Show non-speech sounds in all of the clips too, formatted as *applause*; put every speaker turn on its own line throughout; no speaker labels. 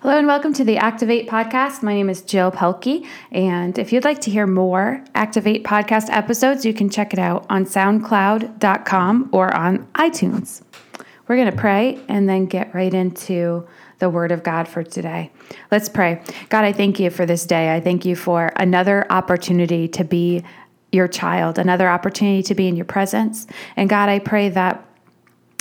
Hello and welcome to the Activate podcast. My name is Jill Pelkey, and if you'd like to hear more Activate podcast episodes, you can check it out on SoundCloud.com or on iTunes. We're going to pray and then get right into the Word of God for today. Let's pray. God, I thank you for this day. I thank you for another opportunity to be your child, another opportunity to be in your presence. And God, I pray that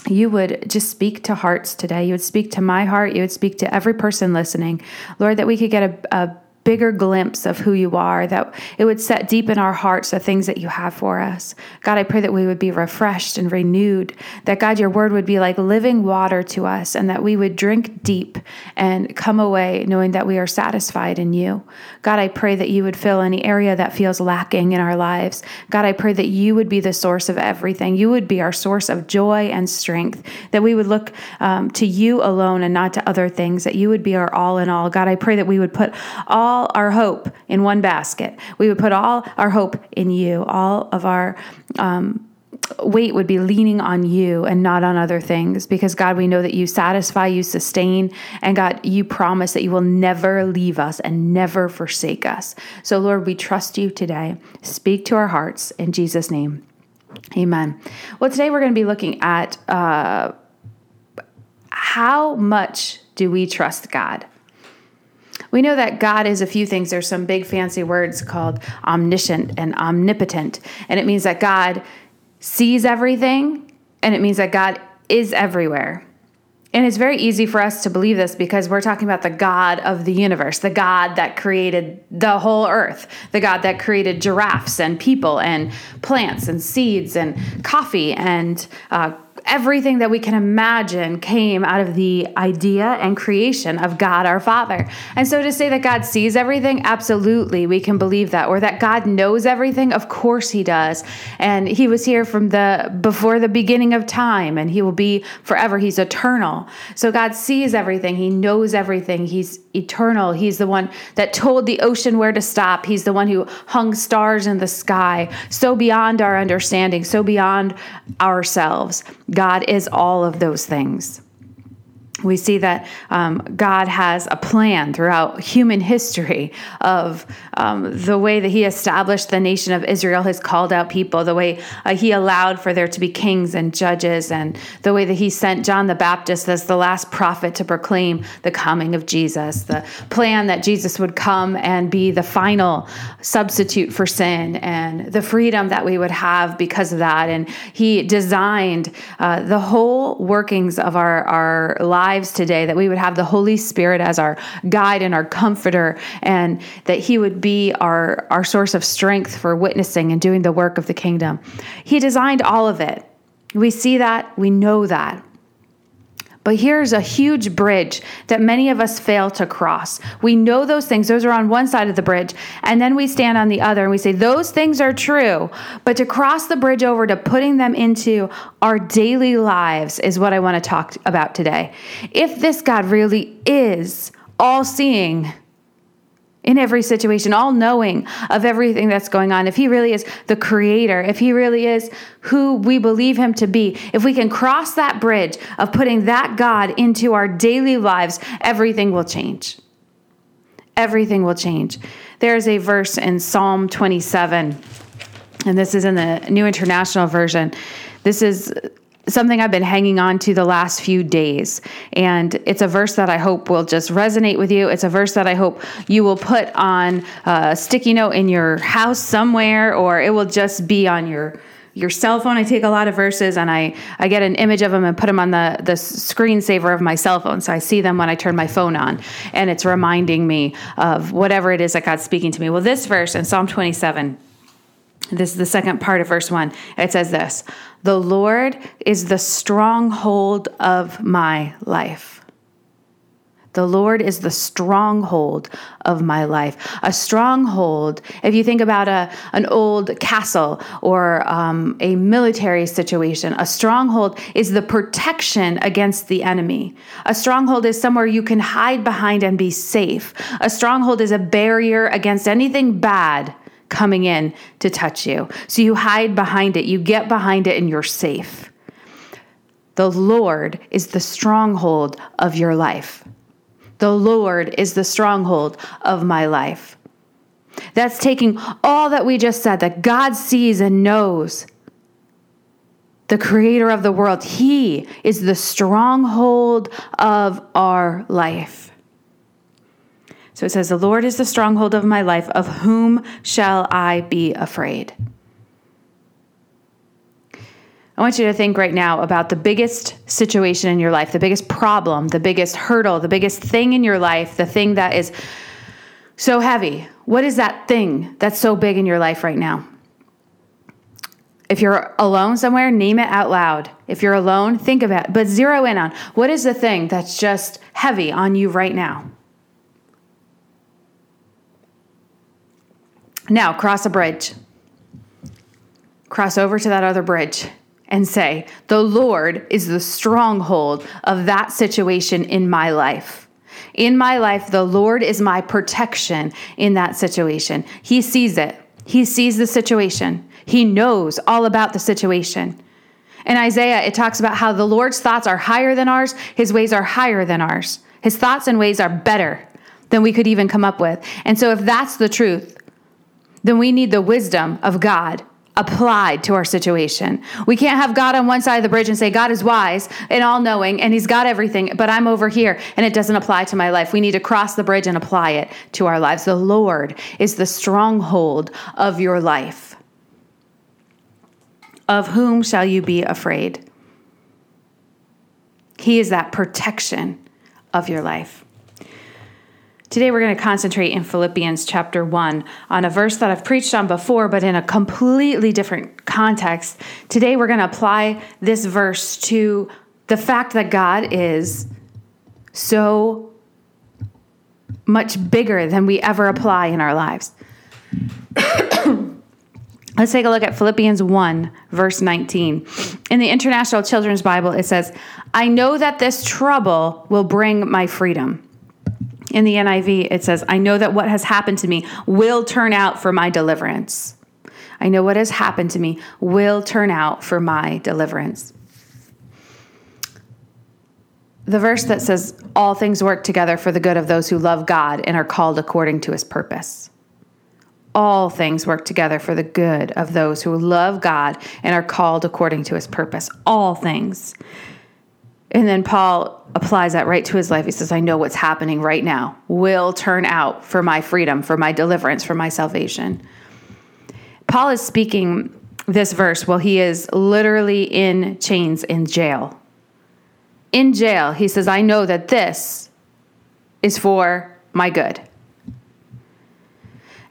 you would just speak to hearts today. You would speak to my heart. You would speak to every person listening. Lord, that we could get a, a bigger glimpse of who you are, that it would set deep in our hearts the things that you have for us. God, I pray that we would be refreshed and renewed, that God, your word would be like living water to us, and that we would drink deep and come away knowing that we are satisfied in you. God, I pray that you would fill any area that feels lacking in our lives. God, I pray that you would be the source of everything. You would be our source of joy and strength, that we would look um, to you alone and not to other things, that you would be our all in all. God, I pray that we would put all all our hope in one basket. We would put all our hope in you. All of our um, weight would be leaning on you and not on other things because God, we know that you satisfy, you sustain, and God, you promise that you will never leave us and never forsake us. So, Lord, we trust you today. Speak to our hearts in Jesus' name. Amen. Well, today we're going to be looking at uh, how much do we trust God? We know that God is a few things. There's some big fancy words called omniscient and omnipotent. And it means that God sees everything and it means that God is everywhere. And it's very easy for us to believe this because we're talking about the God of the universe, the God that created the whole earth, the God that created giraffes and people and plants and seeds and coffee and uh, everything that we can imagine came out of the idea and creation of God our Father. And so to say that God sees everything, absolutely, we can believe that. Or that God knows everything, of course he does. And he was here from the before the beginning of time and he will be forever. He's eternal. So God sees everything. He knows everything. He's eternal. He's the one that told the ocean where to stop. He's the one who hung stars in the sky, so beyond our understanding, so beyond ourselves. God is all of those things we see that um, God has a plan throughout human history of um, the way that He established the nation of Israel, has called out people, the way uh, He allowed for there to be kings and judges, and the way that He sent John the Baptist as the last prophet to proclaim the coming of Jesus, the plan that Jesus would come and be the final substitute for sin, and the freedom that we would have because of that. And He designed uh, the whole workings of our, our lives lives today, that we would have the Holy Spirit as our guide and our comforter, and that He would be our, our source of strength for witnessing and doing the work of the kingdom. He designed all of it. We see that, we know that. But here's a huge bridge that many of us fail to cross. We know those things, those are on one side of the bridge, and then we stand on the other and we say, Those things are true. But to cross the bridge over to putting them into our daily lives is what I want to talk about today. If this God really is all seeing, in every situation, all knowing of everything that's going on, if he really is the creator, if he really is who we believe him to be, if we can cross that bridge of putting that God into our daily lives, everything will change. Everything will change. There's a verse in Psalm 27, and this is in the New International Version. This is something I've been hanging on to the last few days. And it's a verse that I hope will just resonate with you. It's a verse that I hope you will put on a sticky note in your house somewhere, or it will just be on your your cell phone. I take a lot of verses and I, I get an image of them and put them on the, the screensaver of my cell phone. So I see them when I turn my phone on and it's reminding me of whatever it is that God's speaking to me. Well, this verse in Psalm 27, this is the second part of verse 1. It says this The Lord is the stronghold of my life. The Lord is the stronghold of my life. A stronghold, if you think about a, an old castle or um, a military situation, a stronghold is the protection against the enemy. A stronghold is somewhere you can hide behind and be safe. A stronghold is a barrier against anything bad coming in to touch you. So you hide behind it, you get behind it, and you're safe. The Lord is the stronghold of your life. The Lord is the stronghold of my life. That's taking all that we just said, that God sees and knows. The creator of the world, He is the stronghold of our life. So it says, The Lord is the stronghold of my life. Of whom shall I be afraid? I want you to think right now about the biggest situation in your life, the biggest problem, the biggest hurdle, the biggest thing in your life, the thing that is so heavy. What is that thing that's so big in your life right now? If you're alone somewhere, name it out loud. If you're alone, think of it, but zero in on what is the thing that's just heavy on you right now? Now, cross a bridge. Cross over to that other bridge and say, The Lord is the stronghold of that situation in my life. In my life, the Lord is my protection in that situation. He sees it, He sees the situation, He knows all about the situation. In Isaiah, it talks about how the Lord's thoughts are higher than ours, His ways are higher than ours. His thoughts and ways are better than we could even come up with. And so, if that's the truth, then we need the wisdom of God applied to our situation. We can't have God on one side of the bridge and say, God is wise and all knowing and he's got everything, but I'm over here and it doesn't apply to my life. We need to cross the bridge and apply it to our lives. The Lord is the stronghold of your life. Of whom shall you be afraid? He is that protection of your life. Today, we're going to concentrate in Philippians chapter 1 on a verse that I've preached on before, but in a completely different context. Today, we're going to apply this verse to the fact that God is so much bigger than we ever apply in our lives. *coughs* Let's take a look at Philippians 1, verse 19. In the International Children's Bible, it says, I know that this trouble will bring my freedom. In the NIV, it says, I know that what has happened to me will turn out for my deliverance. I know what has happened to me will turn out for my deliverance. The verse that says, All things work together for the good of those who love God and are called according to his purpose. All things work together for the good of those who love God and are called according to his purpose. All things. And then Paul applies that right to his life. He says, I know what's happening right now will turn out for my freedom, for my deliverance, for my salvation. Paul is speaking this verse while he is literally in chains in jail. In jail, he says, I know that this is for my good.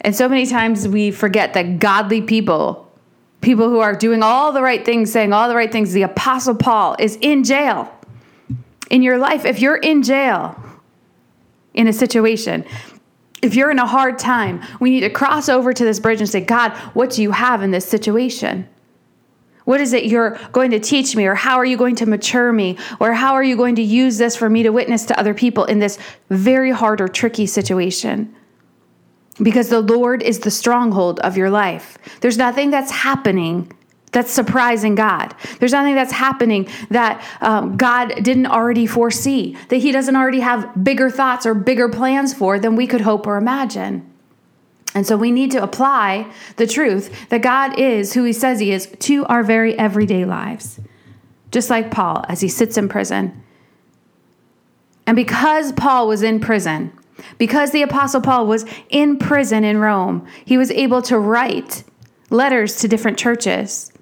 And so many times we forget that godly people, people who are doing all the right things, saying all the right things, the Apostle Paul is in jail in your life, if you're in jail in a situation, if you're in a hard time, we need to cross over to this bridge and say, God, what do you have in this situation? What is it you're going to teach me? Or how are you going to mature me? Or how are you going to use this for me to witness to other people in this very hard or tricky situation? Because the Lord is the stronghold of your life. There's nothing that's happening that's surprising God. There's nothing that's happening that um, God didn't already foresee, that He doesn't already have bigger thoughts or bigger plans for than we could hope or imagine. And so we need to apply the truth that God is who He says He is to our very everyday lives. Just like Paul as he sits in prison. And because Paul was in prison, because the Apostle Paul was in prison in Rome, he was able to write letters to different churches.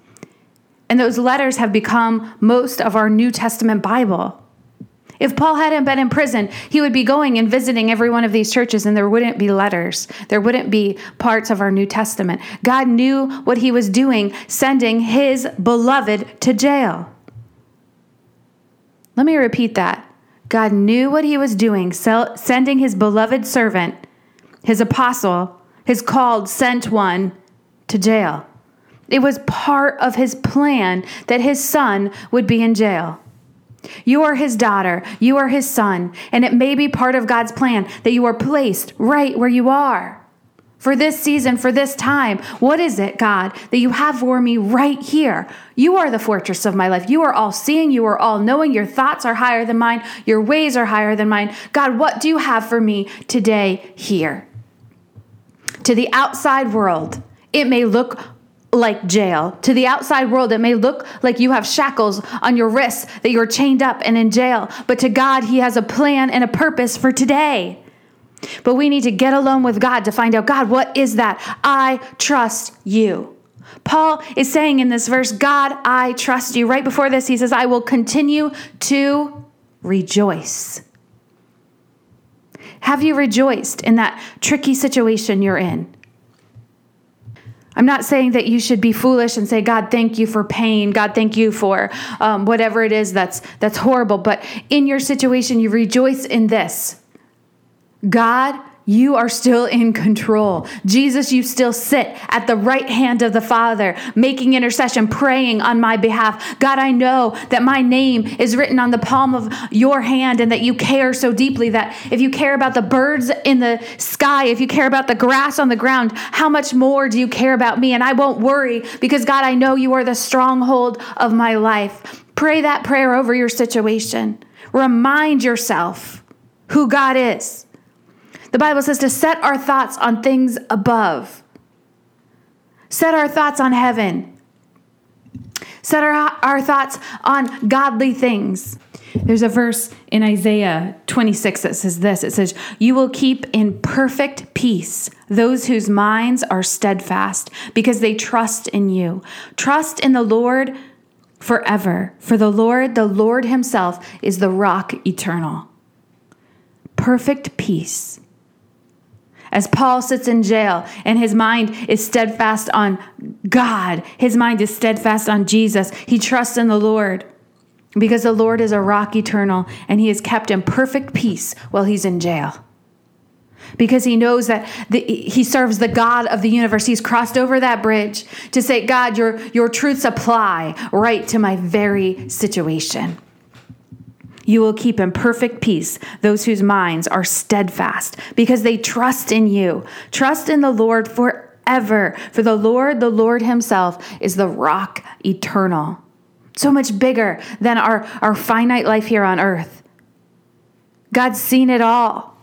And those letters have become most of our New Testament Bible. If Paul hadn't been in prison, he would be going and visiting every one of these churches, and there wouldn't be letters. There wouldn't be parts of our New Testament. God knew what he was doing, sending his beloved to jail. Let me repeat that. God knew what he was doing, sending his beloved servant, his apostle, his called, sent one to jail. It was part of his plan that his son would be in jail. You are his daughter, you are his son, and it may be part of God's plan that you are placed right where you are for this season, for this time. What is it, God, that you have for me right here? You are the fortress of my life. You are all seeing, you are all knowing. Your thoughts are higher than mine, your ways are higher than mine. God, what do you have for me today here? To the outside world, it may look like jail. To the outside world, it may look like you have shackles on your wrists, that you're chained up and in jail. But to God, He has a plan and a purpose for today. But we need to get alone with God to find out God, what is that? I trust you. Paul is saying in this verse, God, I trust you. Right before this, he says, I will continue to rejoice. Have you rejoiced in that tricky situation you're in? I'm not saying that you should be foolish and say, God, thank you for pain. God, thank you for um, whatever it is that's that's horrible. But in your situation, you rejoice in this. God, you are still in control. Jesus, you still sit at the right hand of the Father, making intercession, praying on my behalf. God, I know that my name is written on the palm of your hand and that you care so deeply that if you care about the birds in the sky, if you care about the grass on the ground, how much more do you care about me? And I won't worry because, God, I know you are the stronghold of my life. Pray that prayer over your situation. Remind yourself who God is. The Bible says to set our thoughts on things above, set our thoughts on heaven, set our, our thoughts on godly things. There's a verse in Isaiah 26 that says this it says, You will keep in perfect peace those whose minds are steadfast because they trust in you. Trust in the Lord forever, for the Lord, the Lord Himself, is the rock eternal. Perfect peace as Paul sits in jail and his mind is steadfast on God, his mind is steadfast on Jesus. He trusts in the Lord because the Lord is a rock eternal and he is kept in perfect peace while he's in jail. Because he knows that the, he serves the God of the universe. He's crossed over that bridge to say, God, your, your truths apply right to my very situation. You will keep in perfect peace those whose minds are steadfast because they trust in you. Trust in the Lord forever. For the Lord, the Lord Himself, is the rock eternal. So much bigger than our, our finite life here on earth. God's seen it all,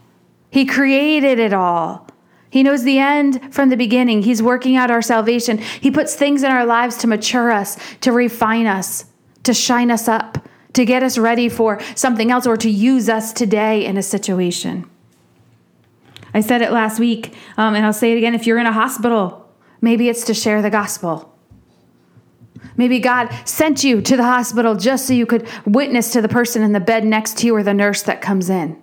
He created it all. He knows the end from the beginning. He's working out our salvation. He puts things in our lives to mature us, to refine us, to shine us up to get us ready for something else or to use us today in a situation. I said it last week, um, and I'll say it again. If you're in a hospital, maybe it's to share the gospel. Maybe God sent you to the hospital just so you could witness to the person in the bed next to you or the nurse that comes in.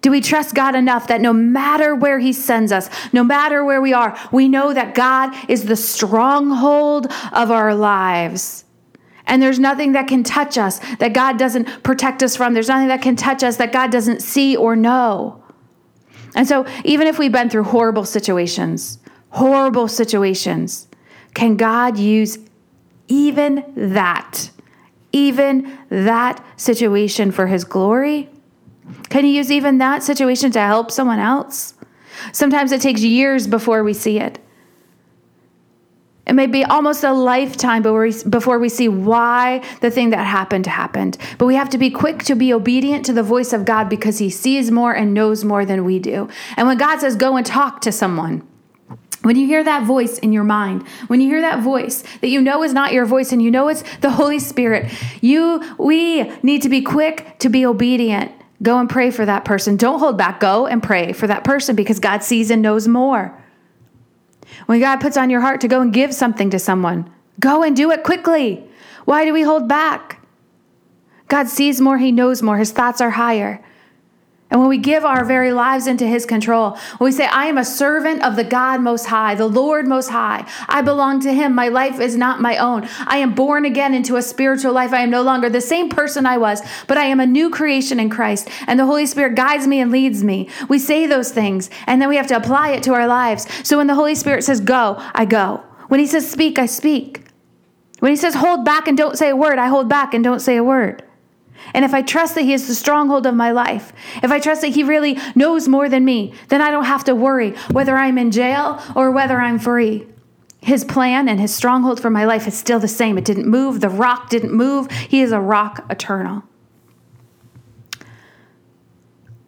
Do we trust God enough that no matter where He sends us, no matter where we are, we know that God is the stronghold of our lives? And there's nothing that can touch us that God doesn't protect us from. There's nothing that can touch us that God doesn't see or know. And so, even if we've been through horrible situations, horrible situations, can God use even that, even that situation for His glory? Can He use even that situation to help someone else? Sometimes it takes years before we see it. It may be almost a lifetime before we see why the thing that happened happened. But we have to be quick to be obedient to the voice of God because He sees more and knows more than we do. And when God says, go and talk to someone, when you hear that voice in your mind, when you hear that voice that you know is not your voice and you know it's the Holy Spirit, you we need to be quick to be obedient. Go and pray for that person. Don't hold back. Go and pray for that person because God sees and knows more. When God puts on your heart to go and give something to someone, go and do it quickly. Why do we hold back? God sees more, He knows more, His thoughts are higher. And when we give our very lives into His control, when we say, I am a servant of the God Most High, the Lord Most High, I belong to Him, my life is not my own. I am born again into a spiritual life. I am no longer the same person I was, but I am a new creation in Christ, and the Holy Spirit guides me and leads me. We say those things, and then we have to apply it to our lives. So when the Holy Spirit says, Go, I go. When He says, Speak, I speak. When He says, Hold back and don't say a word, I hold back and don't say a word. And if I trust that He is the stronghold of my life, if I trust that He really knows more than me, then I don't have to worry whether I'm in jail or whether I'm free. His plan and His stronghold for my life is still the same. It didn't move. The rock didn't move. He is a rock eternal.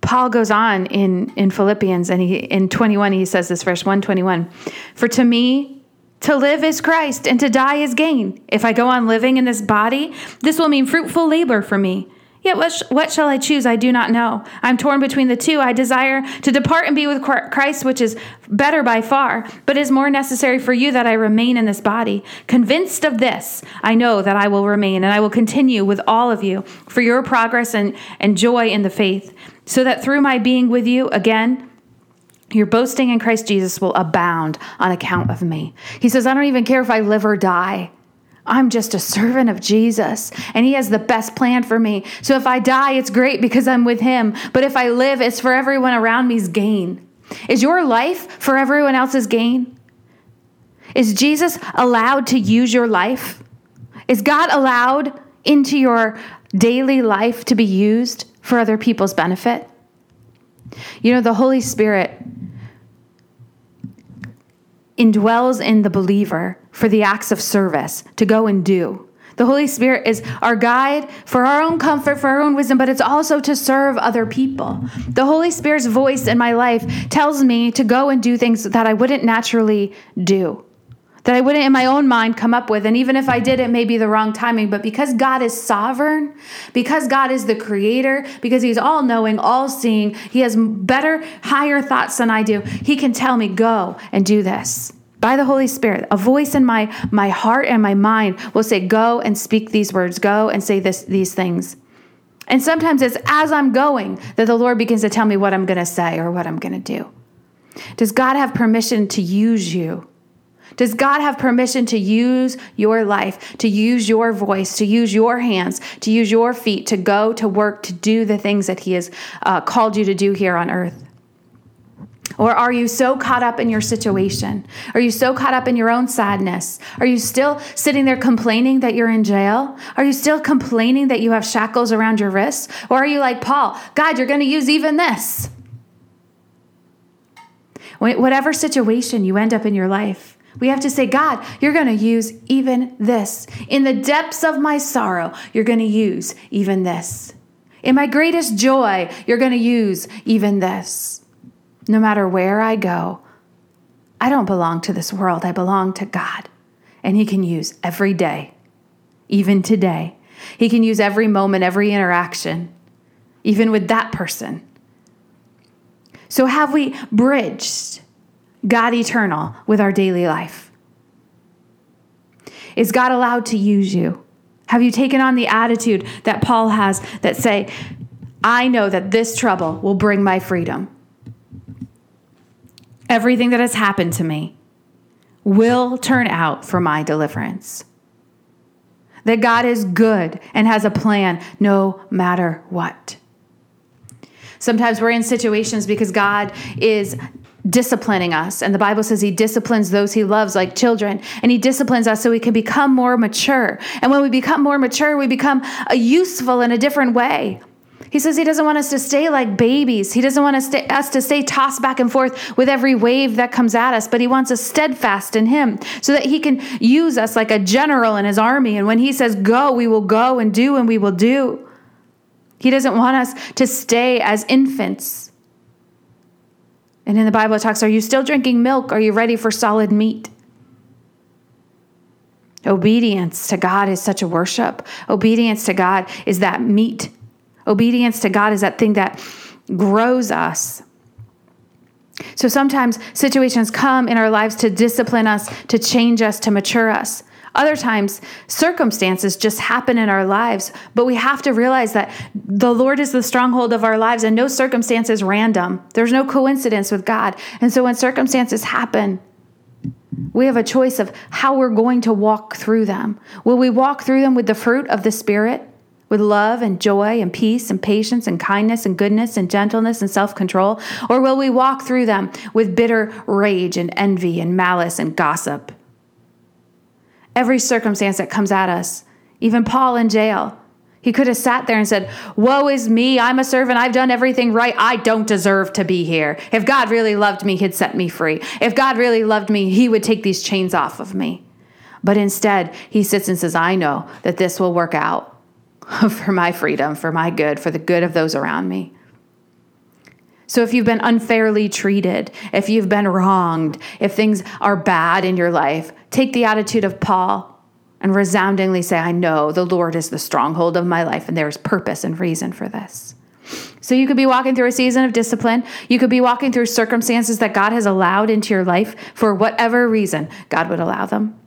Paul goes on in, in Philippians and he in 21 he says this verse 121 for to me to live is Christ and to die is gain if I go on living in this body this will mean fruitful labor for me Yet what, sh- what shall I choose? I do not know. I'm torn between the two. I desire to depart and be with Christ, which is better by far, but is more necessary for you that I remain in this body. Convinced of this, I know that I will remain and I will continue with all of you for your progress and, and joy in the faith, so that through my being with you again, your boasting in Christ Jesus will abound on account of me. He says, I don't even care if I live or die. I'm just a servant of Jesus, and He has the best plan for me. So if I die, it's great because I'm with Him. But if I live, it's for everyone around me's gain. Is your life for everyone else's gain? Is Jesus allowed to use your life? Is God allowed into your daily life to be used for other people's benefit? You know, the Holy Spirit indwells in the believer for the acts of service to go and do. The Holy Spirit is our guide for our own comfort, for our own wisdom, but it's also to serve other people. The Holy Spirit's voice in my life tells me to go and do things that I wouldn't naturally do that I wouldn't in my own mind come up with. And even if I did, it may be the wrong timing. But because God is sovereign, because God is the creator, because He's all knowing, all seeing, He has better, higher thoughts than I do, He can tell me, go and do this. By the Holy Spirit, a voice in my, my heart and my mind will say, Go and speak these words, go and say this, these things. And sometimes it's as I'm going that the Lord begins to tell me what I'm going to say or what I'm going to do. Does God have permission to use you? Does God have permission to use your life, to use your voice, to use your hands, to use your feet, to go to work, to do the things that He has uh, called you to do here on earth? Or are you so caught up in your situation? Are you so caught up in your own sadness? Are you still sitting there complaining that you're in jail? Are you still complaining that you have shackles around your wrists? Or are you like Paul, God, you're going to use even this? Whatever situation you end up in your life, we have to say, God, you're going to use even this. In the depths of my sorrow, you're going to use even this. In my greatest joy, you're going to use even this. No matter where I go, I don't belong to this world. I belong to God. And He can use every day, even today. He can use every moment, every interaction, even with that person. So, have we bridged God eternal with our daily life? Is God allowed to use you? Have you taken on the attitude that Paul has that say, I know that this trouble will bring my freedom. Everything that has happened to me will turn out for my deliverance. That God is good and has a plan no matter what. Sometimes we're in situations because God is disciplining us. And the Bible says he disciplines those he loves like children. And he disciplines us so we can become more mature. And when we become more mature, we become a useful in a different way. He says he doesn't want us to stay like babies. He doesn't want us to, us to stay tossed back and forth with every wave that comes at us, but he wants us steadfast in him so that he can use us like a general in his army. And when he says go, we will go and do and we will do. He doesn't want us to stay as infants and in the Bible, it talks Are you still drinking milk? Are you ready for solid meat? Obedience to God is such a worship. Obedience to God is that meat. Obedience to God is that thing that grows us. So sometimes situations come in our lives to discipline us, to change us, to mature us. Other times, circumstances just happen in our lives, but we have to realize that the Lord is the stronghold of our lives and no circumstance is random. There's no coincidence with God. And so when circumstances happen, we have a choice of how we're going to walk through them. Will we walk through them with the fruit of the Spirit? with love and joy and peace and patience and kindness and goodness and gentleness and self control? Or will we walk through them with bitter rage and envy and malice and gossip? Every circumstance that comes at us. Even Paul in jail, He could have sat there and said, Woe is me. I'm a servant. I've done everything right. I don't deserve to be here. If God really loved me, He'd set me free. If God really loved me, He would take these chains off of me. But instead, He sits and says, I know that this will work out *laughs* for my freedom, for my good, for the good of those around me. So, if you've been unfairly treated, if you've been wronged, if things are bad in your life, take the attitude of Paul and resoundingly say, I know the Lord is the stronghold of my life, and there is purpose and reason for this. So you could be walking through a season of discipline. You could be walking through circumstances that God has allowed into your life for whatever reason God would allow them.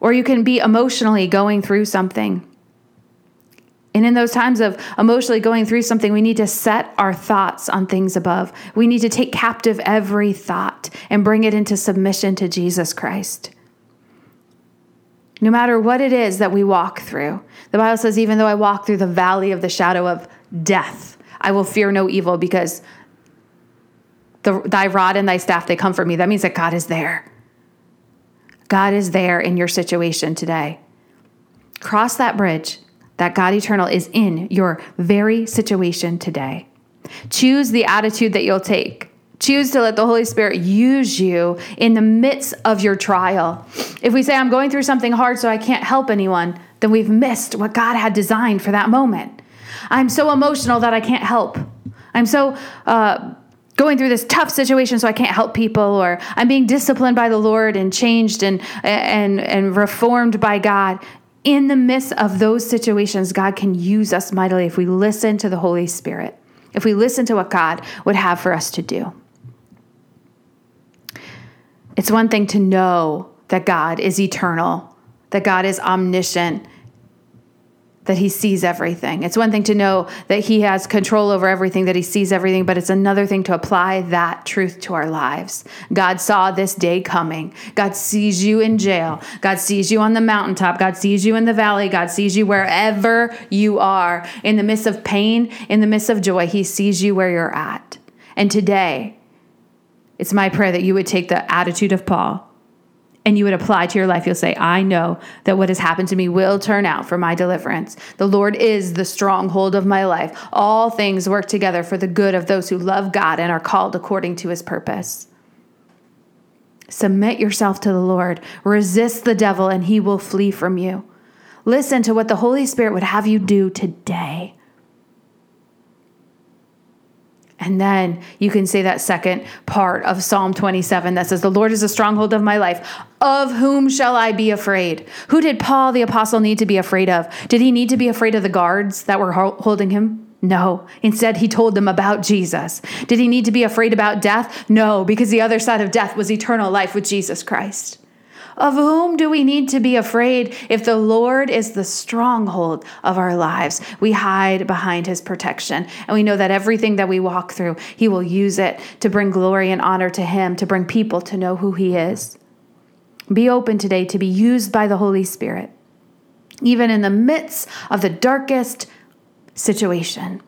Or you can be emotionally going through something. And in those times of emotionally going through something, we need to set our thoughts on things above. We need to take captive every thought and bring it into submission to Jesus Christ. No matter what it is that we walk through, the Bible says, even though I walk through the valley of the shadow of death, I will fear no evil because the, thy rod and thy staff, they comfort me. That means that God is there. God is there in your situation today. Cross that bridge that God eternal is in your very situation today. Choose the attitude that you'll take. Choose to let the Holy Spirit use you in the midst of your trial. If we say, I'm going through something hard so I can't help anyone, then we've missed what God had designed for that moment. I'm so emotional that I can't help. I'm so uh, going through this tough situation so I can't help people, or I'm being disciplined by the Lord and changed and, and, and reformed by God. In the midst of those situations, God can use us mightily if we listen to the Holy Spirit, if we listen to what God would have for us to do. It's one thing to know that God is eternal, that God is omniscient, that he sees everything. It's one thing to know that he has control over everything, that he sees everything, but it's another thing to apply that truth to our lives. God saw this day coming. God sees you in jail. God sees you on the mountaintop. God sees you in the valley. God sees you wherever you are. In the midst of pain, in the midst of joy, he sees you where you're at. And today, it's my prayer that you would take the attitude of Paul and you would apply to your life. You'll say, I know that what has happened to me will turn out for my deliverance. The Lord is the stronghold of my life. All things work together for the good of those who love God and are called according to his purpose. Submit yourself to the Lord. Resist the devil, and he will flee from you. Listen to what the Holy Spirit would have you do today. And then you can say that second part of Psalm 27 that says, The Lord is a stronghold of my life. Of whom shall I be afraid? Who did Paul the apostle need to be afraid of? Did he need to be afraid of the guards that were holding him? No. Instead, he told them about Jesus. Did he need to be afraid about death? No, because the other side of death was eternal life with Jesus Christ. Of whom do we need to be afraid if the Lord is the stronghold of our lives? We hide behind his protection. And we know that everything that we walk through, he will use it to bring glory and honor to him, to bring people to know who he is. Be open today to be used by the Holy Spirit, even in the midst of the darkest situation.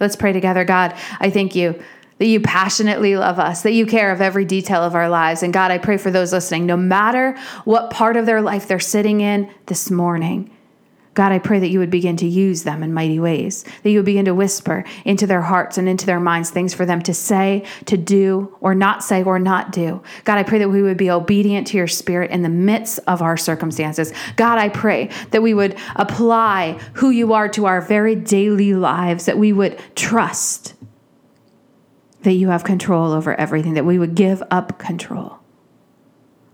Let's pray together. God, I thank you that you passionately love us, that you care of every detail of our lives. And God, I pray for those listening, no matter what part of their life they're sitting in this morning. God, I pray that you would begin to use them in mighty ways, that you would begin to whisper into their hearts and into their minds things for them to say, to do, or not say, or not do. God, I pray that we would be obedient to your spirit in the midst of our circumstances. God, I pray that we would apply who you are to our very daily lives, that we would trust that you have control over everything, that we would give up control.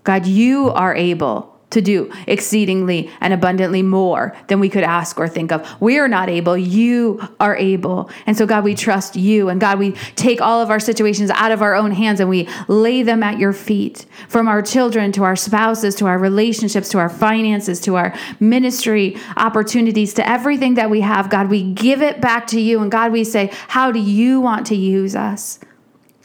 God, you are able to do exceedingly and abundantly more than we could ask or think of. We are not able. You are able. And so, God, we trust you. And God, we take all of our situations out of our own hands and we lay them at your feet from our children to our spouses to our relationships to our finances to our ministry opportunities to everything that we have. God, we give it back to you. And God, we say, How do you want to use us?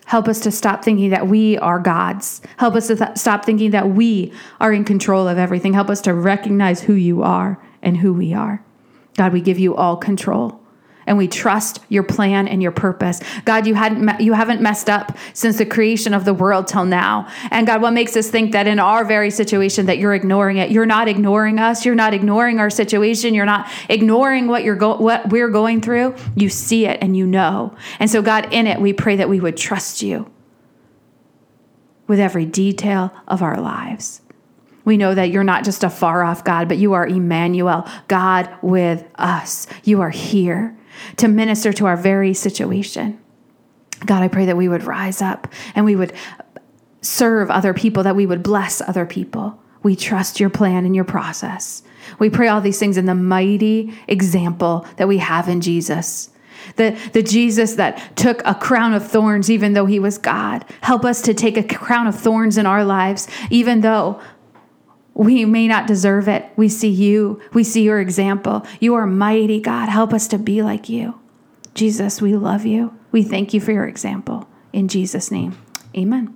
Help us to stop thinking that we are gods. Help us to th- stop thinking that we are in control of everything. Help us to recognize who you are and who we are. God, we give you all control. And we trust your plan and your purpose. God, you hadn't you haven't messed up since the creation of the world till now. And God, what makes us think that in our very situation that you're ignoring it? You're not ignoring us. You're not ignoring our situation. You're not ignoring what you're go- what we're going through. You see it and you know. And so God, in it, we pray that we would trust you with every detail of our lives. We know that you're not just a far off God, but you are Emmanuel, God with us. You are here to minister to our very situation. God, I pray that we would rise up and we would serve other people, that we would bless other people. We trust your plan and your process. We pray all these things in the mighty example that we have in Jesus. The, the Jesus that took a crown of thorns even though he was God. Help us to take a crown of thorns in our lives, even though we may not deserve it. We see you. We see your example. You are mighty, God. Help us to be like you. Jesus, we love you. We thank you for your example. In Jesus' name, amen.